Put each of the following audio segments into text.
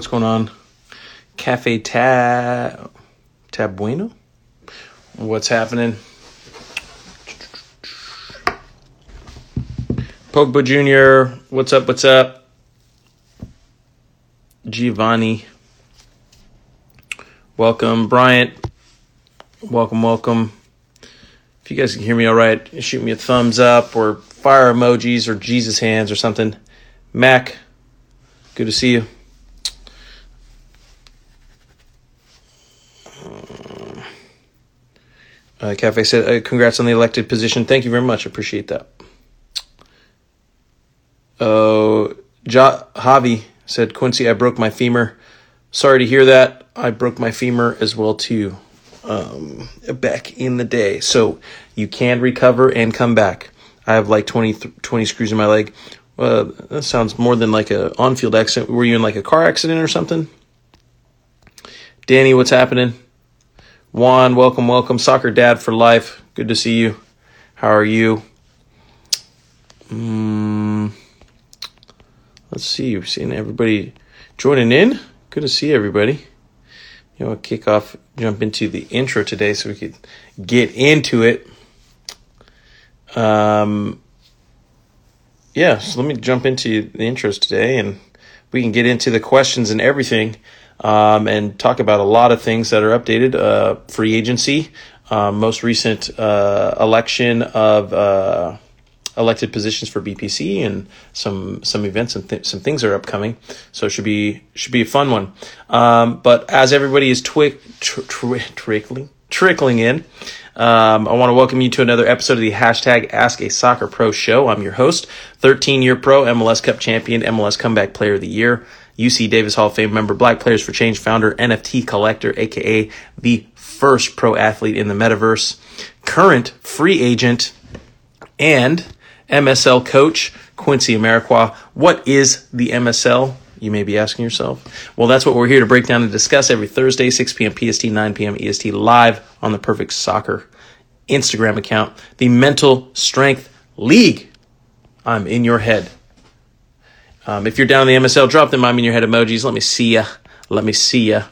what's going on? Cafe Tab Tab Bueno? What's happening? Pogba Jr., what's up, what's up? Giovanni. Welcome. Bryant. Welcome, welcome. If you guys can hear me all right, shoot me a thumbs up or fire emojis or Jesus hands or something. Mac, good to see you. Uh, Cafe said, uh, "Congrats on the elected position. Thank you very much. Appreciate that." Ja- Javi said, "Quincy, I broke my femur. Sorry to hear that. I broke my femur as well too, um, back in the day. So you can recover and come back. I have like 20, 20 screws in my leg. Uh, that sounds more than like a on-field accident. Were you in like a car accident or something?" Danny, what's happening? Juan, welcome, welcome. Soccer Dad for life. Good to see you. How are you? Mm, let's see. We've seen everybody joining in. Good to see everybody. You know, kick off, jump into the intro today so we could get into it. Um, yeah, so let me jump into the intros today and we can get into the questions and everything um, and talk about a lot of things that are updated. Uh, free agency, um, most recent uh, election of uh, elected positions for BPC, and some some events and th- some things are upcoming. So it should be should be a fun one. Um, but as everybody is twi- tr- tr- trickling trickling in. Um, I want to welcome you to another episode of the hashtag Ask a Soccer Pro show. I'm your host, 13 year pro, MLS Cup champion, MLS Comeback Player of the Year, UC Davis Hall of Fame member, Black Players for Change founder, NFT collector, aka the first pro athlete in the metaverse, current free agent, and MSL coach, Quincy Amarikwa. What is the MSL? You may be asking yourself. Well, that's what we're here to break down and discuss every Thursday, 6 p.m. PST, 9 p.m. EST, live on the Perfect Soccer Instagram account, the Mental Strength League. I'm in your head. Um, if you're down in the MSL, drop them I'm in your head emojis. Let me see ya. Let me see ya.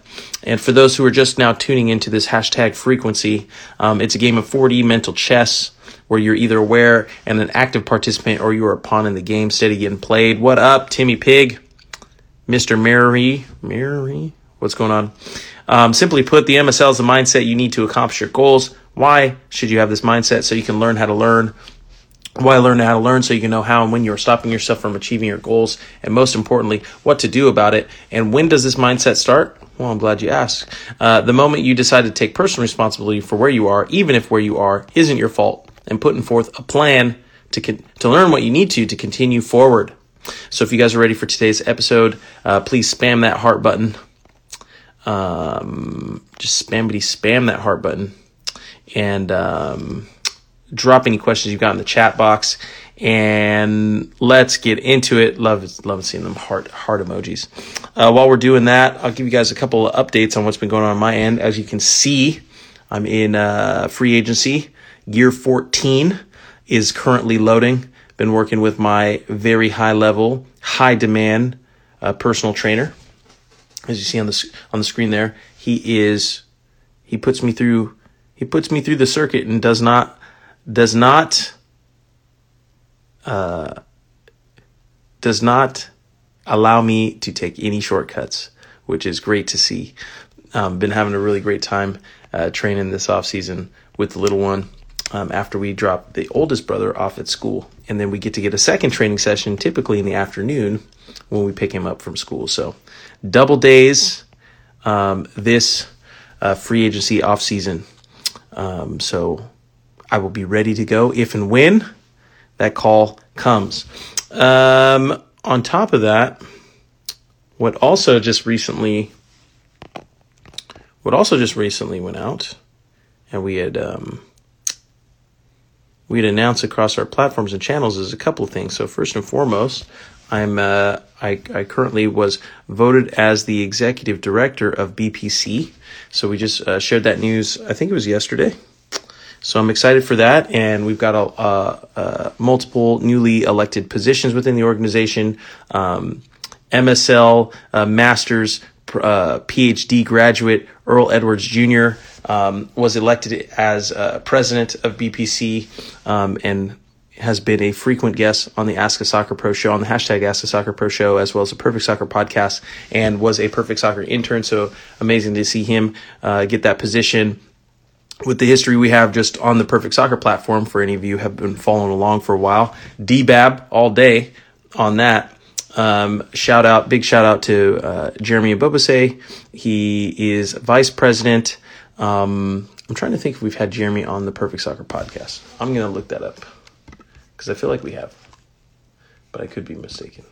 And for those who are just now tuning into this hashtag frequency, um, it's a game of 4D mental chess where you're either aware and an active participant or you're a pawn in the game steady getting played. What up, Timmy Pig? Mr. Mary? Mary? What's going on? Um, simply put, the MSL is the mindset you need to accomplish your goals. Why should you have this mindset? So you can learn how to learn why learn how to learn so you can know how and when you're stopping yourself from achieving your goals and most importantly what to do about it. And when does this mindset start? Well i'm glad you asked. Uh, the moment you decide to take personal responsibility for where you are even if where you are isn't your fault and putting forth a plan to, con- to learn what you need to to continue forward. So if you guys are ready for today's episode uh, please spam that heart button. Um, just spammity spam that heart button. And um, drop any questions you've got in the chat box and let's get into it. Love love seeing them heart heart emojis. Uh, while we're doing that i'll give you guys a couple of updates on what's been going on on my end. As you can see i'm in uh, free agency. Year 14 is currently loading. Been working with my very high level high demand uh, personal trainer. As you see on the on the screen there he is he puts me through he puts me through the circuit and does not does not uh, does not allow me to take any shortcuts, which is great to see. Um, been having a really great time uh, training this off season with the little one. Um, after we drop the oldest brother off at school, and then we get to get a second training session, typically in the afternoon when we pick him up from school. So, double days um, this uh, free agency off season. Um, so, I will be ready to go if and when that call comes. Um, on top of that, what also just recently, what also just recently went out, and we had um, we had announced across our platforms and channels is a couple of things. So first and foremost, I'm uh, I, I currently was voted as the executive director of BPC. So we just uh, shared that news. I think it was yesterday. So I'm excited for that, and we've got a, a, a multiple newly elected positions within the organization. Um, MSL, uh, Masters, uh, PhD graduate Earl Edwards Jr. Um, was elected as uh, president of BPC um, and has been a frequent guest on the Ask a Soccer Pro show, on the hashtag Ask a Soccer Pro show, as well as the Perfect Soccer podcast, and was a Perfect Soccer intern. So amazing to see him uh, get that position with the history we have just on the Perfect Soccer platform, for any of you have been following along for a while, DBAB all day on that. Um, shout out, big shout out to uh, Jeremy Ebobisse. He is vice president. Um, I'm trying to think if we've had Jeremy on the Perfect Soccer podcast. I'm going to look that up because I feel like we have, but I could be mistaken.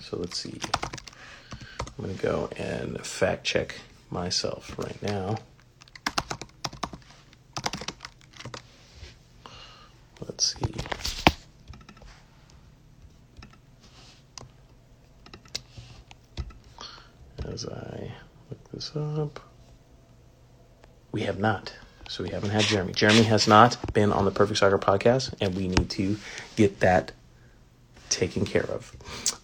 So let's see. I'm going to go and fact check myself right now. Let's see. As I look this up, we have not. So we haven't had Jeremy. Jeremy has not been on the Perfect Soccer podcast, and we need to get that taken care of.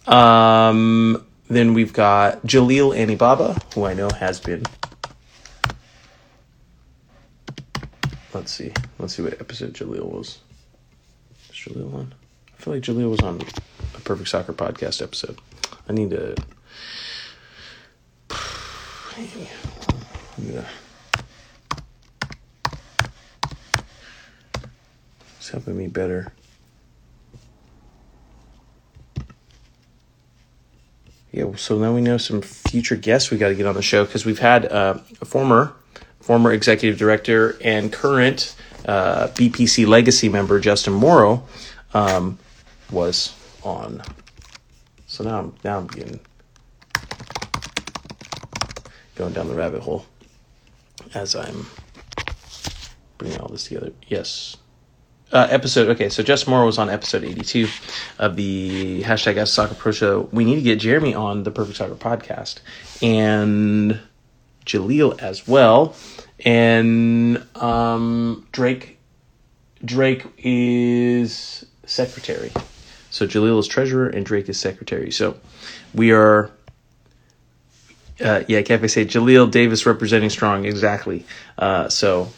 Um, then we've got Jalil Anibaba, who I know has been. Let's see. Let's see what episode Jalil was. Jalil on? I feel like Jalil was on a Perfect Soccer podcast episode. I need to. Yeah. It's helping me better. Yeah, so now we know some future guests we got to get on the show because we've had uh, a former former executive director and current uh, BPC legacy member Justin Morrow um, was on. So now I'm now I'm getting going down the rabbit hole as I'm bringing all this together. Yes. Uh, episode okay, so Justin Morrow was on episode 82 of the hashtag Ask Soccer Pro Show. We need to get Jeremy on the Perfect Soccer podcast and Jalil as well, and um, Drake Drake is secretary. So Jalil is treasurer and Drake is secretary. So we are, uh, yeah, Cafe say Jalil Davis representing strong. Exactly. Uh, so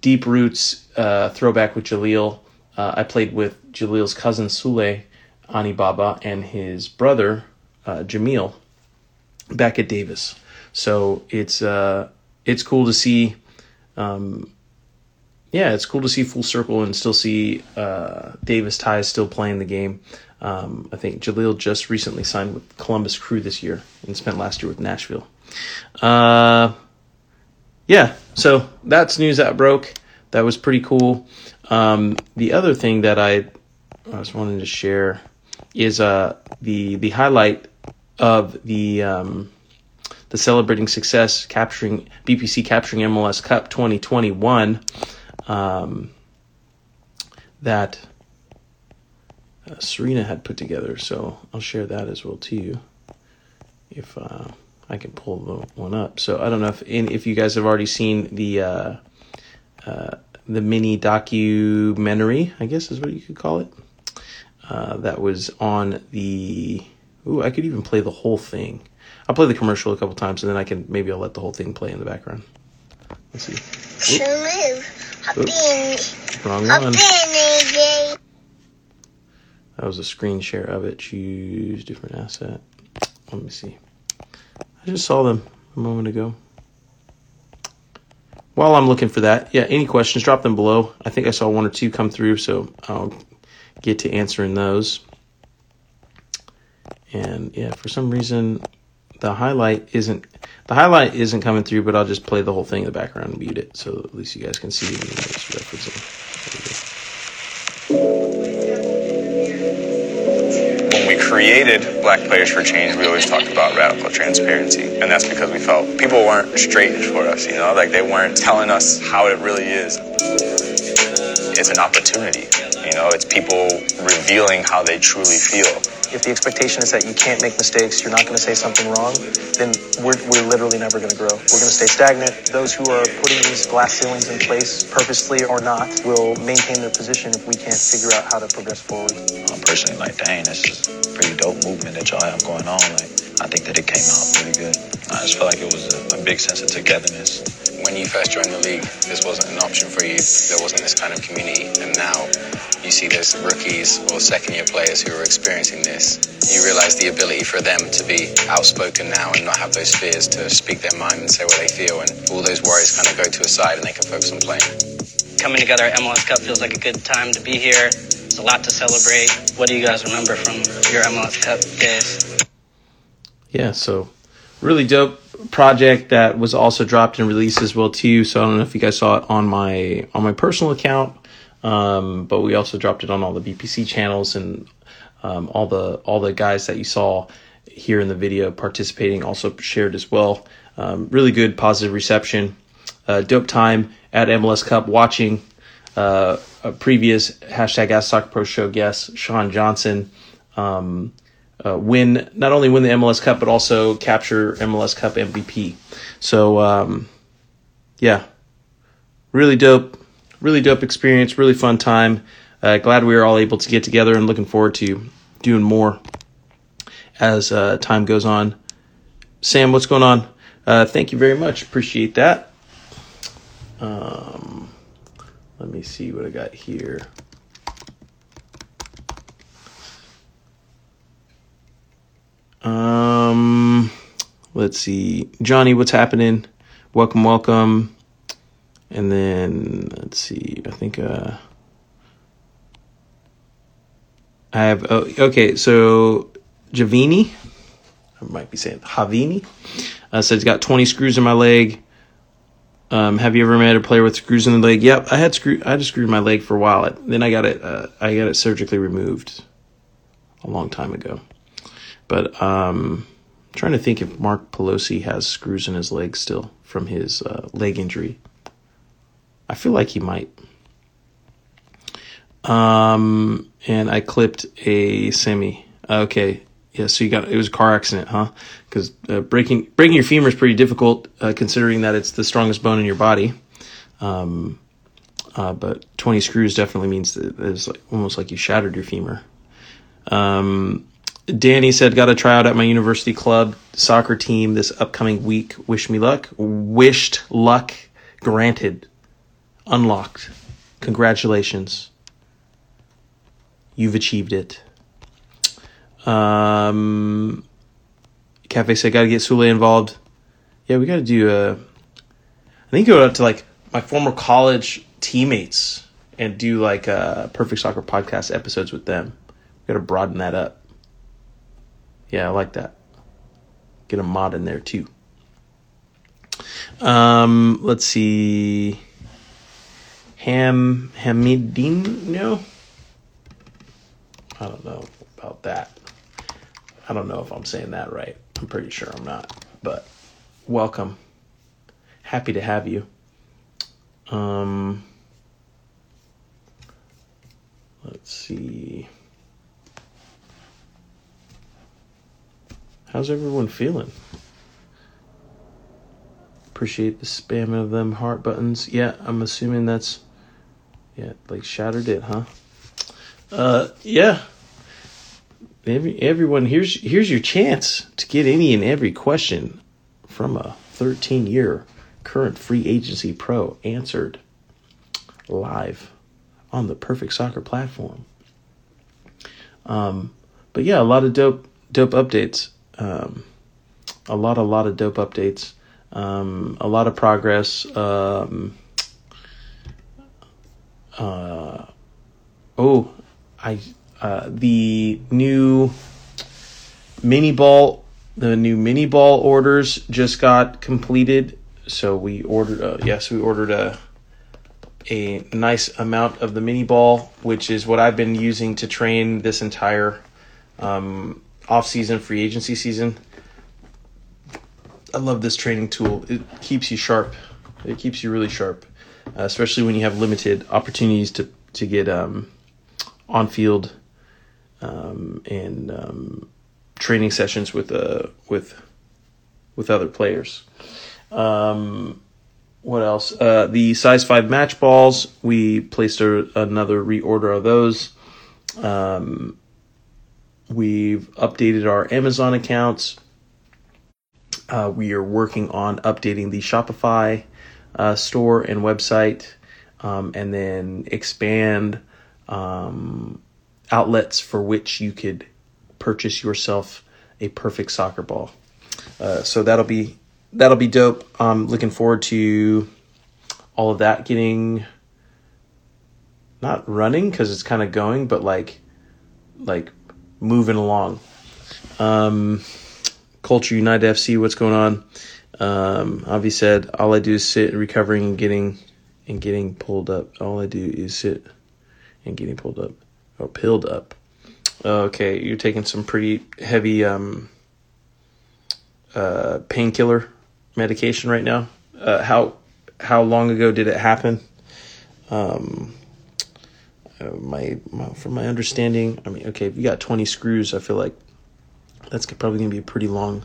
deep roots uh, throwback with Jalil. Uh, I played with Jalil's cousin Sule Anibaba and his brother uh, Jamil back at Davis. So it's uh, it's cool to see um, yeah, it's cool to see full circle and still see uh, Davis Ties still playing the game. Um, I think Jalil just recently signed with Columbus Crew this year and spent last year with Nashville. Uh, yeah, so that's news that broke. That was pretty cool. Um, the other thing that I, I was wanting to share is uh, the the highlight of the um, the celebrating success capturing BPC capturing MLS Cup 2021 um, that uh, Serena had put together. So I'll share that as well to you if uh, I can pull the one up. So I don't know if in, if you guys have already seen the uh, uh the mini documentary, I guess is what you could call it. Uh, that was on the. Ooh, I could even play the whole thing. I'll play the commercial a couple times, and then I can maybe I'll let the whole thing play in the background. Let's see. Oops. Wrong one. That was a screen share of it. Choose different asset. Let me see. I just saw them a moment ago. While I'm looking for that, yeah, any questions, drop them below. I think I saw one or two come through, so I'll get to answering those. And yeah, for some reason, the highlight isn't the highlight isn't coming through, but I'll just play the whole thing in the background and mute it, so at least you guys can see it. When we created Black Players for Change, we always talked about radical transparency, and that's because we felt people weren't straight for us. You know, like they weren't telling us how it really is. It's an opportunity. You know, it's people revealing how they truly feel. If the expectation is that you can't make mistakes, you're not going to say something wrong, then we're, we're literally never going to grow. We're going to stay stagnant. Those who are putting these glass ceilings in place, purposely or not, will maintain their position if we can't figure out how to progress forward. I'm personally like, dang, this is a pretty dope movement that y'all have going on. Like, I think that it came out really good. I just feel like it was a, a big sense of togetherness. When you first joined the league, this wasn't an option for you. There wasn't this kind of community, and now you see those rookies or second year players who are experiencing this. You realize the ability for them to be outspoken now and not have those fears to speak their mind and say what they feel, and all those worries kind of go to a side and they can focus on playing. Coming together at MLS Cup feels like a good time to be here. It's a lot to celebrate. What do you guys remember from your MLS Cup days? Yeah, so really dope project that was also dropped and released as well too. So I don't know if you guys saw it on my on my personal account, um, but we also dropped it on all the BPC channels and um, all the all the guys that you saw here in the video participating also shared as well. Um, really good positive reception. Uh, dope time at MLS Cup watching uh, a previous hashtag Ask Soccer Pro show guest Sean Johnson. Um, uh, win not only win the MLS Cup but also capture MLS Cup MVP. So um, yeah, really dope, really dope experience, really fun time. Uh, glad we were all able to get together and looking forward to doing more as uh, time goes on. Sam, what's going on? Uh, thank you very much. Appreciate that. Um, let me see what I got here. Um, let's see, Johnny, what's happening? Welcome, welcome. And then let's see, I think uh, I have oh, okay. So Javini, I might be saying Javini, uh, said he's got twenty screws in my leg. Um, have you ever met a player with screws in the leg? Yep, I had screw. I had a screw in my leg for a while. Then I got it. Uh, I got it surgically removed a long time ago. But um, I'm trying to think if Marc Pelosi has screws in his leg still from his uh, leg injury. I feel like he might. Um, and I clipped a semi. Okay, yeah. So you got it was a car accident, huh? Because uh, breaking breaking your femur is pretty difficult, uh, considering that it's the strongest bone in your body. Um, uh, but 20 screws definitely means that it's like, almost like you shattered your femur. Um, Danny said, got a tryout at my university club soccer team this upcoming week. Wish me luck. Wished luck granted. Unlocked. Congratulations. You've achieved it. Um, Cafe said, got to get Sule involved. Yeah, we got to do a. I think go out to like my former college teammates and do like a Perfect Soccer podcast episodes with them. We got to broaden that up. Yeah, I like that. Get a mod in there too. Um, let's see. Ham Hamidino. I don't know about that. I don't know if I'm saying that right. I'm pretty sure I'm not. But welcome. Happy to have you. Um, let's see. How's everyone feeling? Appreciate the spamming of them heart buttons. Yeah, I'm assuming that's yeah, like shattered it, huh? Uh, yeah. Every everyone here's here's your chance to get any and every question from a 13 year current free agency pro answered live on the Perfect Soccer platform. Um, but yeah, a lot of dope dope updates. Um, a lot, a lot of dope updates. Um, a lot of progress. Um, uh, oh, I uh, the new mini ball the new mini ball orders just got completed so we ordered uh, yes we ordered a a nice amount of the mini ball which is what i've been using to train this entire um, off season free agency season i love this training tool it keeps you sharp it keeps you really sharp uh, especially when you have limited opportunities to to get um, on field um, and um, training sessions with uh with with other players. Um, what else? Uh, the size five match balls. We placed a, another reorder of those. Um, we've updated our Amazon accounts. Uh, we are working on updating the Shopify uh, store and website, um, and then expand um, outlets for which you could purchase yourself a perfect soccer ball. Uh, so that'll be that'll be dope. I'm looking forward to all of that getting not running because it's kind of going, but like like moving along. Um, Culture United FC, what's going on? Um, Avi said, all I do is sit and recovering and getting and getting pulled up. All I do is sit and getting pulled up or pilled up. Okay, you're taking some pretty heavy um, uh, painkiller medication right now. Uh, how how long ago did it happen? Um, uh, my, my from my understanding, I mean, okay, if you got 20 screws, I feel like that's probably gonna be a pretty long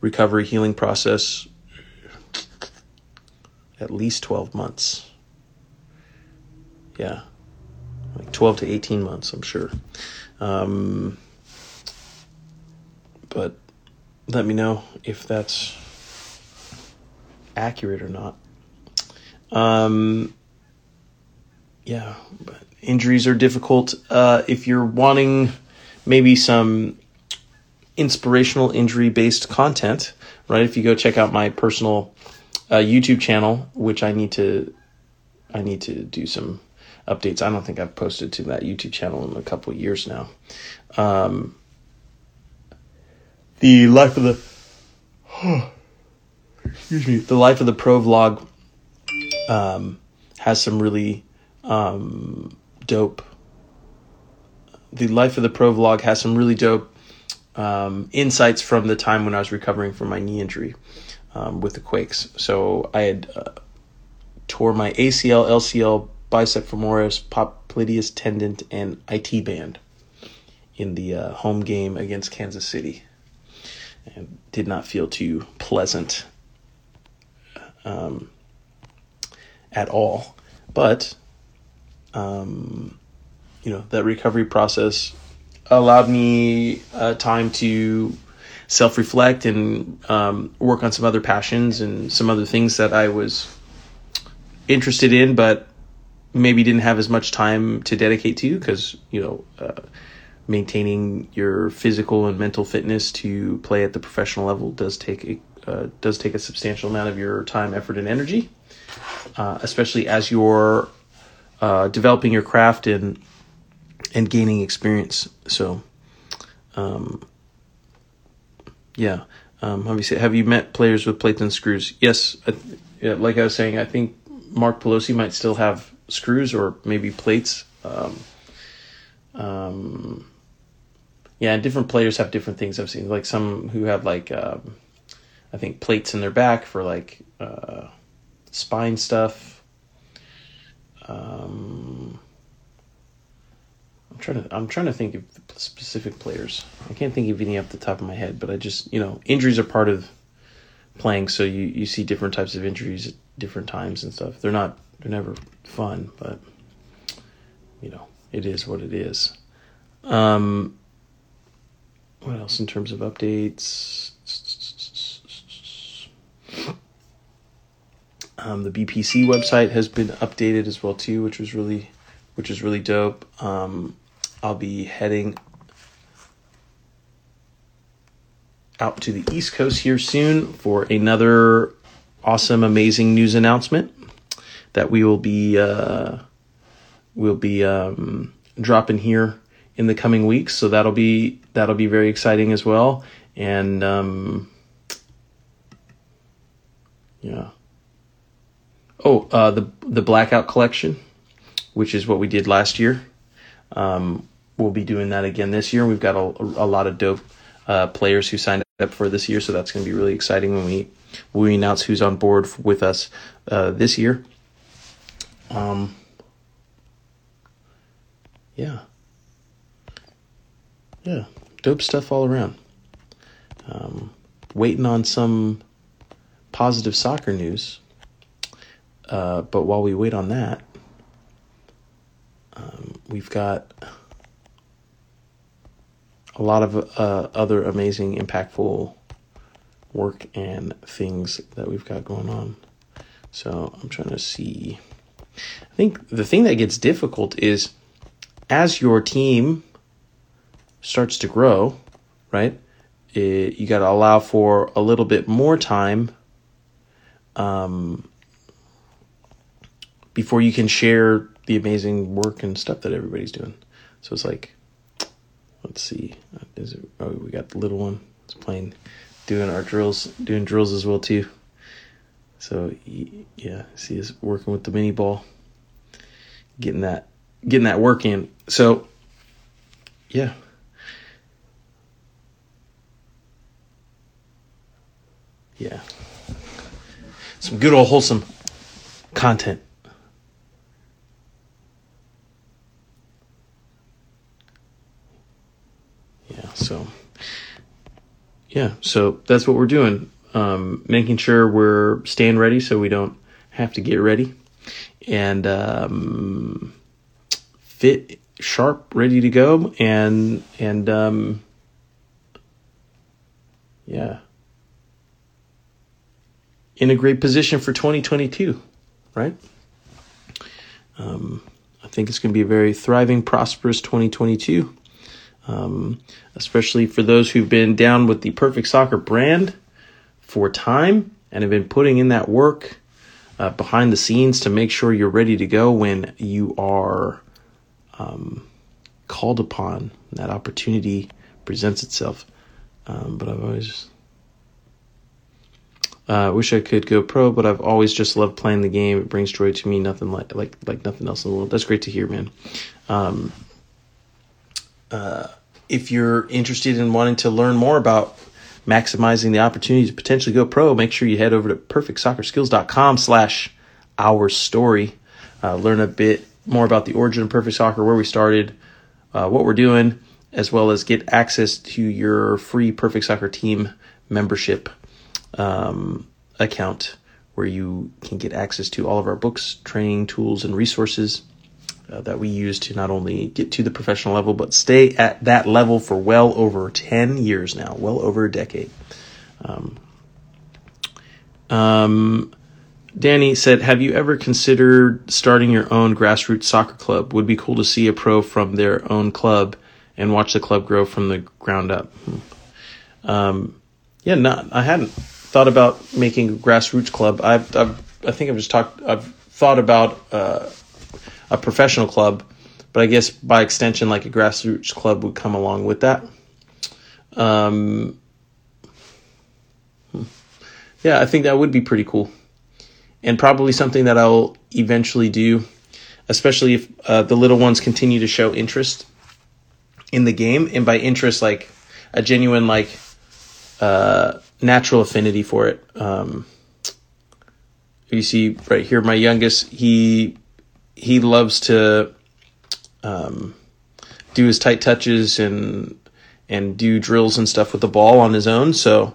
recovery healing process. At least 12 months. Yeah, like 12 to 18 months, I'm sure. Um, but let me know if that's accurate or not. Um, yeah, but injuries are difficult. Uh, if you're wanting maybe some inspirational injury based content, right? If you go check out my personal uh, YouTube channel, which I need to, I need to do some updates. I don't think I've posted to that YouTube channel in a couple years now. Um, the life of the excuse me, the life of the pro vlog um, has some really um, dope. The life of the pro vlog has some really dope um, insights from the time when I was recovering from my knee injury um, with the Quakes. So I had uh, tore my ACL, LCL, bicep femoris, popliteus tendon, and IT band in the uh, home game against Kansas City. And did not feel too pleasant um, at all. But, um, you know, that recovery process allowed me uh, time to self reflect and um, work on some other passions and some other things that I was interested in, but maybe didn't have as much time to dedicate to because you know uh, maintaining your physical and mental fitness to play at the professional level does take a uh, does take a substantial amount of your time, effort, and energy, uh, especially as you're uh, developing your craft and and gaining experience. So, um, yeah. Um, obviously, have you met players with plates and screws? Yes. yeah, like I was saying, I think Marc Pelosi might still have screws or maybe plates. Um, um, yeah, and different players have different things. I've seen like some who have like um, I think plates in their back for like uh, spine stuff. Um, I'm trying to I'm trying to think of specific players. I can't think of any off the top of my head, but I just you know injuries are part of playing, so you you see different types of injuries at different times and stuff. They're not they're never fun, but you know, it is what it is. Um, what else in terms of updates? Um, the BPC website has been updated as well too, which was really, which is really dope. Um, I'll be heading out to the East Coast here soon for another awesome, amazing news announcement that we will be uh, we'll be um, dropping here in the coming weeks. So that'll be that'll be very exciting as well. And um, yeah. Oh, uh, the the blackout collection, which is what we did last year. Um, we'll be doing that again this year. We've got a, a lot of dope uh, players who signed up for this year, so that's going to be really exciting when we when we announce who's on board with us uh, this year. Um, yeah, yeah, dope stuff all around. Um, waiting on some positive soccer news. Uh, but while we wait on that, um, we've got a lot of uh, other amazing, impactful work and things that we've got going on. So I'm trying to see. I think the thing that gets difficult is as your team starts to grow, right? It, you got to allow for a little bit more time um, before you can share the amazing work and stuff that everybody's doing. So it's like, let's see, is it? Oh, we got the little one. It's playing, doing our drills, doing drills as well too. So yeah, see, is working with the mini ball, getting that, getting that work in. So yeah. Yeah. Some good old wholesome content. Yeah, so yeah, so that's what we're doing. Um, making sure we're staying ready so we don't have to get ready. And um, fit sharp ready to go and and um, yeah. In a great position for 2022 right? Um, i think it's going to be a very thriving prosperous 2022 um, especially for those who've been down with the perfect soccer brand for time and have been putting in that work uh, behind the scenes to make sure you're ready to go when you are um, called upon. That opportunity presents itself. Um, but I've always uh, wish I could go pro, but I've always just loved playing the game. It brings joy to me, nothing like like like nothing else in the world. That's great to hear, man. Um, uh, if you're interested in wanting to learn more about maximizing the opportunity to potentially go pro, make sure you head over to perfectsoccerskills.com slash our story. Uh, learn a bit more about the origin of Perfect Soccer, where we started, uh, what we're doing, as well as get access to your free Perfect Soccer team membership um, account where you can get access to all of our books, training tools, and resources uh, that we use to not only get to the professional level, but stay at that level for well over 10 years now, well over a decade. Um, um, Danny said, Have you ever considered starting your own grassroots soccer club? Would be cool to see a pro from their own club and watch the club grow from the ground up. Um, yeah, not, I hadn't thought about making a grassroots club. I've, I've I think I've just talked, I've thought about uh, a professional club, but I guess by extension, like a grassroots club would come along with that. Um, hmm. yeah, I think that would be pretty cool and probably something that I'll eventually do, especially if uh, the little ones continue to show interest in the game, and by interest, like a genuine, like uh, natural affinity for it. Um, you see right here, my youngest, he he loves to um, do his tight touches and and do drills and stuff with the ball on his own. So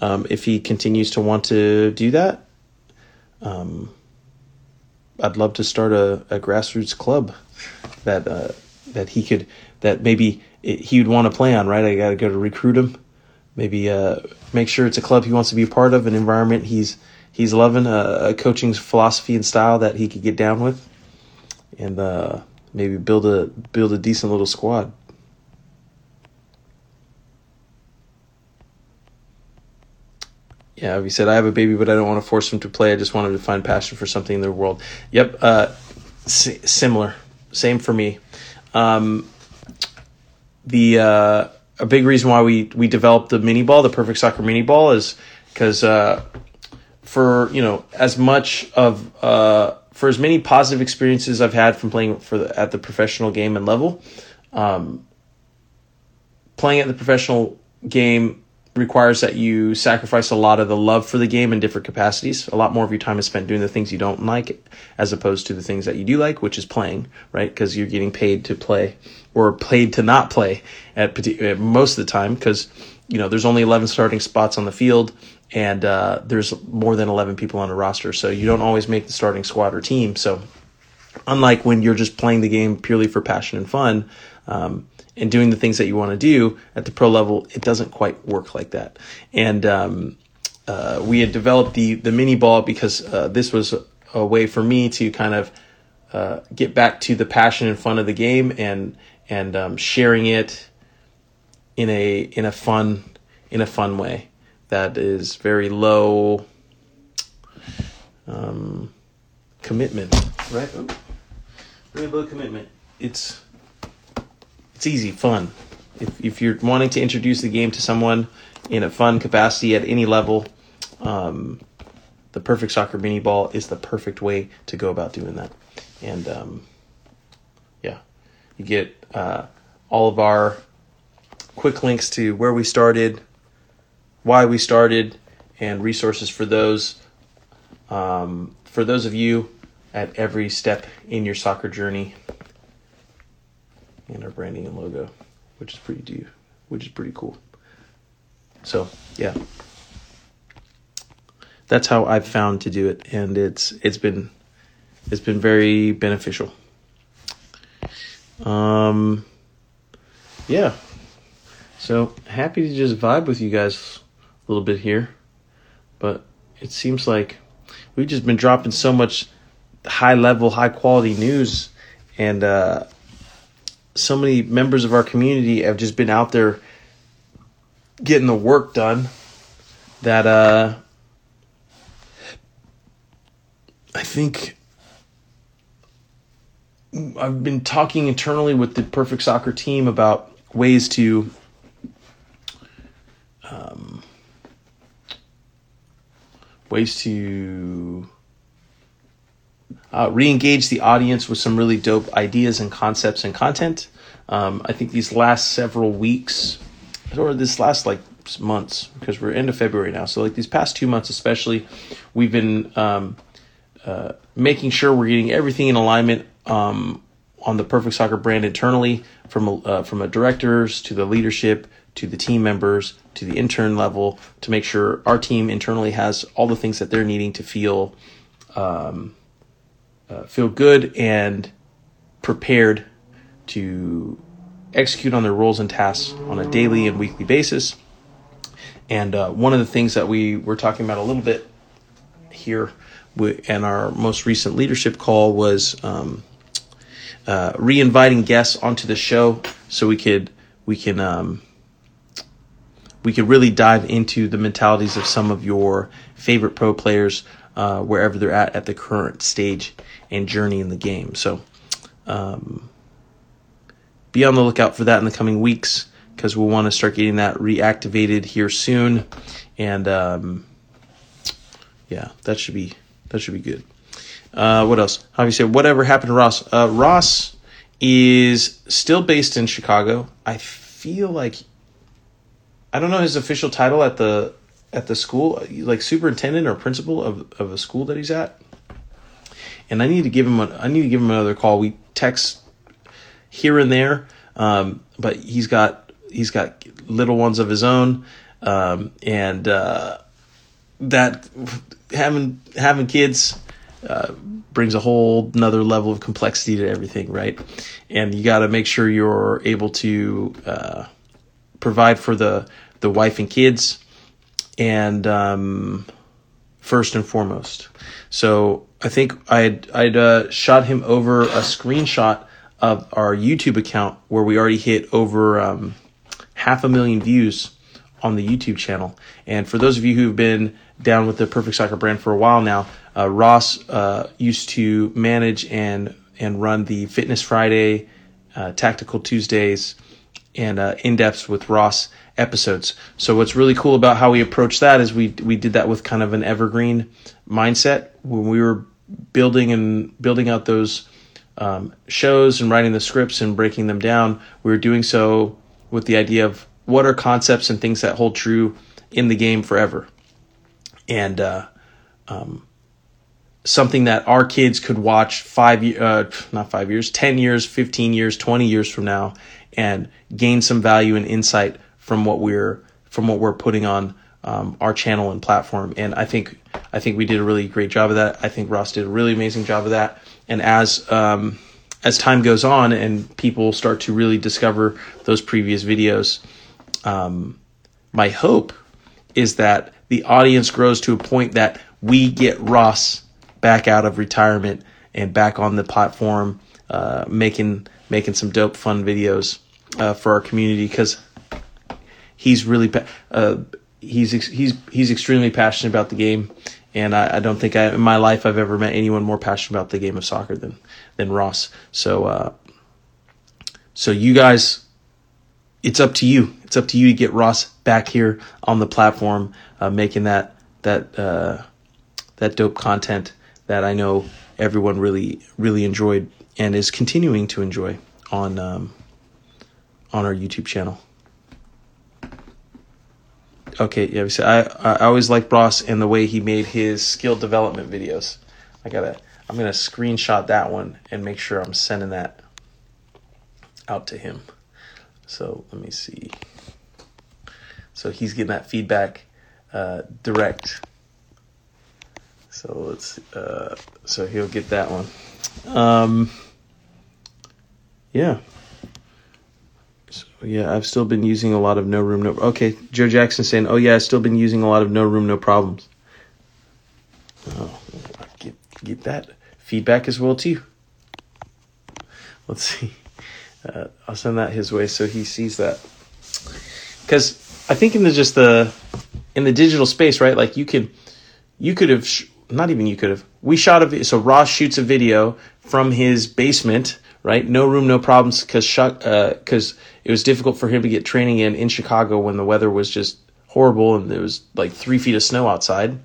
um, if he continues to want to do that, um, I'd love to start a, a grassroots club that uh, that he could that maybe he would want to play on. Right, I got to go to recruit him. Maybe uh, make sure it's a club he wants to be a part of, an environment he's he's loving, a coaching philosophy and style that he could get down with, and uh, maybe build a build a decent little squad. Yeah, he said, I have a baby, but I don't want to force him to play. I just wanted to find passion for something in the world. Yep, uh, similar. Same for me. Um, the uh, a big reason why we we developed the mini ball, the perfect soccer mini ball, is because uh, for you know as much of uh, for as many positive experiences I've had from playing for the, at the professional game and level, um, playing at the professional game requires that you sacrifice a lot of the love for the game in different capacities. A lot more of your time is spent doing the things you don't like as opposed to the things that you do like, which is playing, right? Because you're getting paid to play or paid to not play at, most of the time because, you know, there's only 11 starting spots on the field and uh, there's more than 11 people on a roster. So you don't always make the starting squad or team. So unlike when you're just playing the game purely for passion and fun, um, and doing the things that you want to do at the pro level, it doesn't quite work like that. And um, uh, we had developed the the mini ball because uh, this was a way for me to kind of uh, get back to the passion and fun of the game and and um, sharing it in a in a fun in a fun way that is very low um, commitment, right? Ooh. Very low commitment. It's it's easy, fun. If, if you're wanting to introduce the game to someone in a fun capacity at any level, um, the perfect soccer mini ball is the perfect way to go about doing that. And um, yeah, you get uh, all of our quick links to where we started, why we started, and resources for those. Um, for those of you at every step in your soccer journey and our branding and logo, which is pretty do, which is pretty cool. So yeah, that's how I've found to do it, and it's it's been it's been very beneficial. Um, yeah, so happy to just vibe with you guys a little bit here, but it seems like we've just been dropping so much high level, high quality news, and uh, so many members of our community have just been out there getting the work done that uh I think I've been talking internally with the Perfect Soccer team about ways to ways to uh, re-engage the audience with some really dope ideas and concepts and content. Um, I think these last several weeks, or this last like months, because we're into February now. So like these past two months, especially, we've been um, uh, making sure we're getting everything in alignment um, on the Perfect Soccer brand internally, from uh, from a directors to the leadership to the team members to the intern level, to make sure our team internally has all the things that they're needing to feel um, uh, feel good and prepared to execute on their roles and tasks on a daily and weekly basis. And uh, one of the things that we were talking about a little bit here in our most recent leadership call was um, uh, re-inviting guests onto the show so we could we can um, we could really dive into the mentalities of some of your favorite pro players uh, wherever they're at at the current stage and journey in the game. So um, be on the lookout for that in the coming weeks because we'll want to start getting that reactivated here soon. And um, yeah, that should be that should be good. Uh, what else? You say whatever happened to Ross? Uh, Ross is still based in Chicago. I feel like I don't know his official title at the at the school, like superintendent or principal of, of a school that he's at. And I need to give him a, I need to give him another call. We text here and there, um, but he's got he's got little ones of his own, um, and uh, that having having kids uh, brings a whole another level of complexity to everything, right? And you got to make sure you're able to uh, provide for the the wife and kids, and um, first and foremost. So I think I'd I'd uh, shot him over a screenshot of our YouTube account where we already hit over um, half a million views on the YouTube channel. And for those of you who've been down with the Perfect Soccer brand for a while now. Uh, Ross uh, used to manage and and run the Fitness Friday, uh, Tactical Tuesdays, and uh, in depth with Ross episodes. So what's really cool about how we approach that is we we did that with kind of an evergreen mindset when we were building and building out those um, shows and writing the scripts and breaking them down. We were doing so with the idea of what are concepts and things that hold true in the game forever, and uh, um, something that our kids could watch five uh, not five years, ten years, fifteen years, twenty years from now, and gain some value and insight from what we're from what we're putting on um, our channel and platform. And I think I think we did a really great job of that. I think Ross did a really amazing job of that. And as um, as time goes on and people start to really discover those previous videos, um, my hope is that the audience grows to a point that we get Ross back out of retirement and back on the platform, uh, making making some dope, fun videos uh, for our community because he's really uh, he's he's he's extremely passionate about the game, and I, I, don't think I, in my life I've ever met anyone more passionate about the game of soccer than than Ross. So uh, so you guys, it's up to you. It's up to you to get Ross back here on the platform, uh, making that that uh, that dope content that I know everyone really really enjoyed and is continuing to enjoy on um, on our YouTube channel. Okay, yeah. So I I always like Ross and the way he made his skill development videos. I gotta I'm gonna screenshot that one and make sure I'm sending that out to him. So let me see. So he's getting that feedback uh, direct. So let's uh, so he'll get that one. Um, yeah. So yeah, I've still been using a lot of no room no. Okay, Joe Jackson saying, "Oh yeah, I've still been using a lot of no room no problems." Oh, get get that feedback as well too. Let's see. Uh, I'll send that his way so he sees that. Because I think in the just the in the digital space, right? Like you can you could have sh- not even you could have. We shot a video. So Ross shoots a video from his basement right? No room, no problems because because uh, it was difficult for him to get training in in Chicago when the weather was just horrible and there was like three feet of snow outside,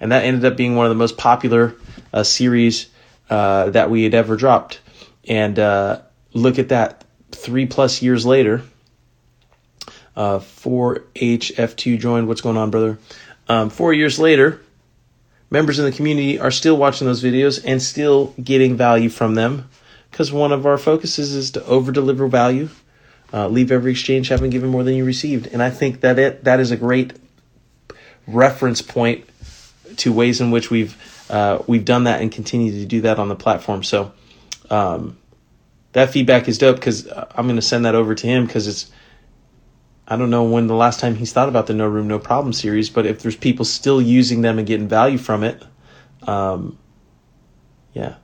and that ended up being one of the most popular uh, series uh, that we had ever dropped. And uh, look at that, three plus years later. 4HF2 uh, joined. What's going on, brother? Um, four years later, members in the community are still watching those videos and still getting value from them because one of our focuses is to over deliver value, uh, leave every exchange having given more than you received. And I think that it that is a great reference point to ways in which we've uh, we've done that and continue to do that on the platform. So um, that feedback is dope because I'm going to send that over to him because it's. I don't know when the last time he's thought about the No Room No Problem series, but if there's people still using them and getting value from it, um, yeah,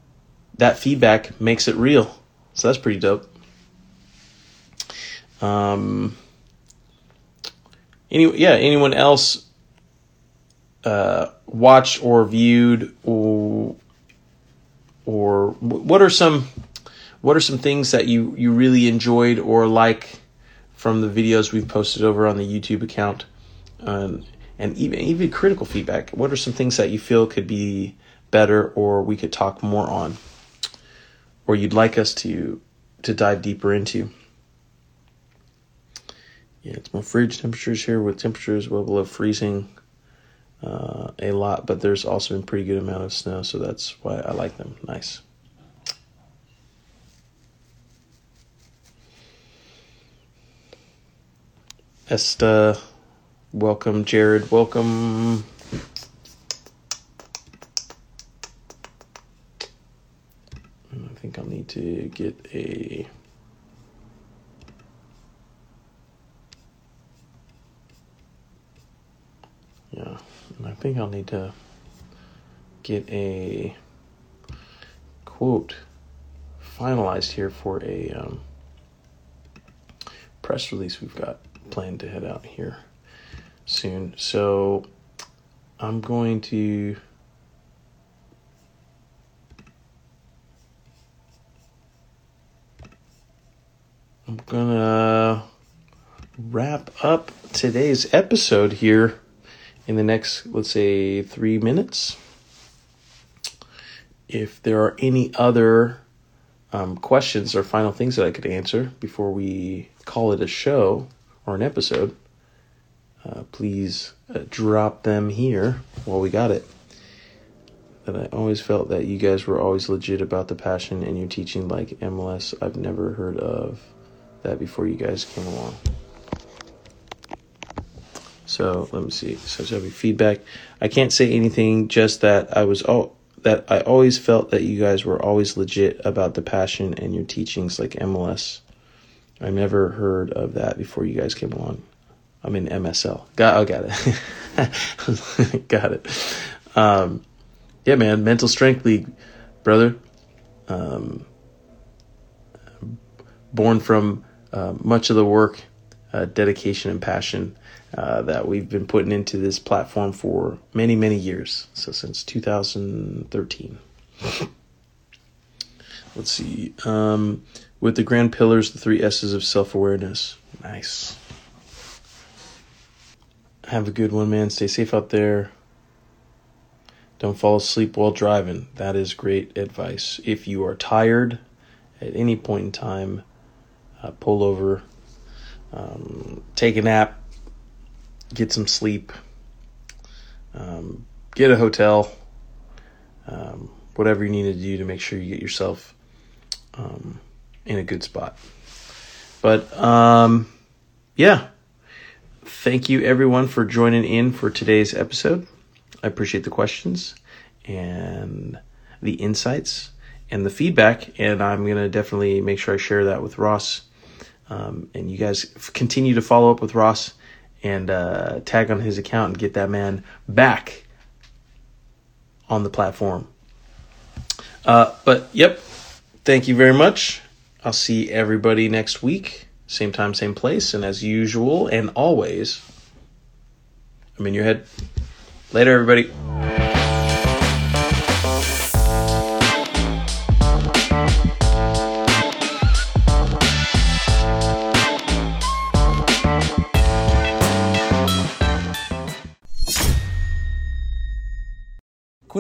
that feedback makes it real. So that's pretty dope. Um, any, yeah, anyone else uh, watched or viewed or or what are some what are some things that you you really enjoyed or like from the videos we've posted over on the YouTube account um, and even even critical feedback what are some things that you feel could be better or we could talk more on or you'd like us to to dive deeper into. Yeah, it's more fridge temperatures here with temperatures well below freezing uh, a lot, but there's also been pretty good amount of snow, so that's why I like them. Nice. Esta, welcome. Jared, welcome. I'll need to get a yeah and I think I'll need to get a quote finalized here for a um, press release we've got planned to head out here soon so I'm going to. I'm gonna wrap up today's episode here in the next, let's say, three minutes. If there are any other um, questions or final things that I could answer before we call it a show or an episode, uh, please uh, drop them here while we got it. That I always felt that you guys were always legit about the passion and your teaching like MLS. I've never heard of that before you guys came along. So let me see. So having feedback. I can't say anything. Just that I was all that I always felt that you guys were always legit about the passion and your teachings like MLS. I never heard of that before you guys came along. I'm in MSL. Got oh, got it. got it. Um, yeah, man. Mental Strength League, brother. Um, born from uh, much of the work, uh, dedication, and passion uh, that we've been putting into this platform for many, many years. So since 2013. Let's see. Um, with the grand pillars, the three S's of self awareness. Nice. Have a good one, man. Stay safe out there. Don't fall asleep while driving. That is great advice. If you are tired at any point in time, uh, pull over, um, take a nap, get some sleep, um, get a hotel, um, whatever you need to do to make sure you get yourself um, in a good spot. But um, yeah, thank you everyone for joining in for today's episode. I appreciate the questions and the insights and the feedback, and I'm going to definitely make sure I share that with Ross. Um, and you guys continue to follow up with Ross and uh, tag on his account and get that man back on the platform. Uh, but yep, thank you very much. I'll see everybody next week, same time, same place, and as usual and always, I'm in your head. Later, everybody.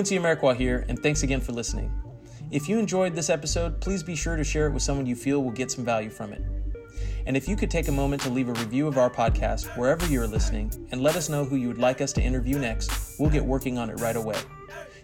Quincy Amarikwa here, and thanks again for listening. If you enjoyed this episode, please be sure to share it with someone you feel will get some value from it. And if you could take a moment to leave a review of our podcast wherever you are listening and let us know who you would like us to interview next, we'll get working on it right away.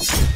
you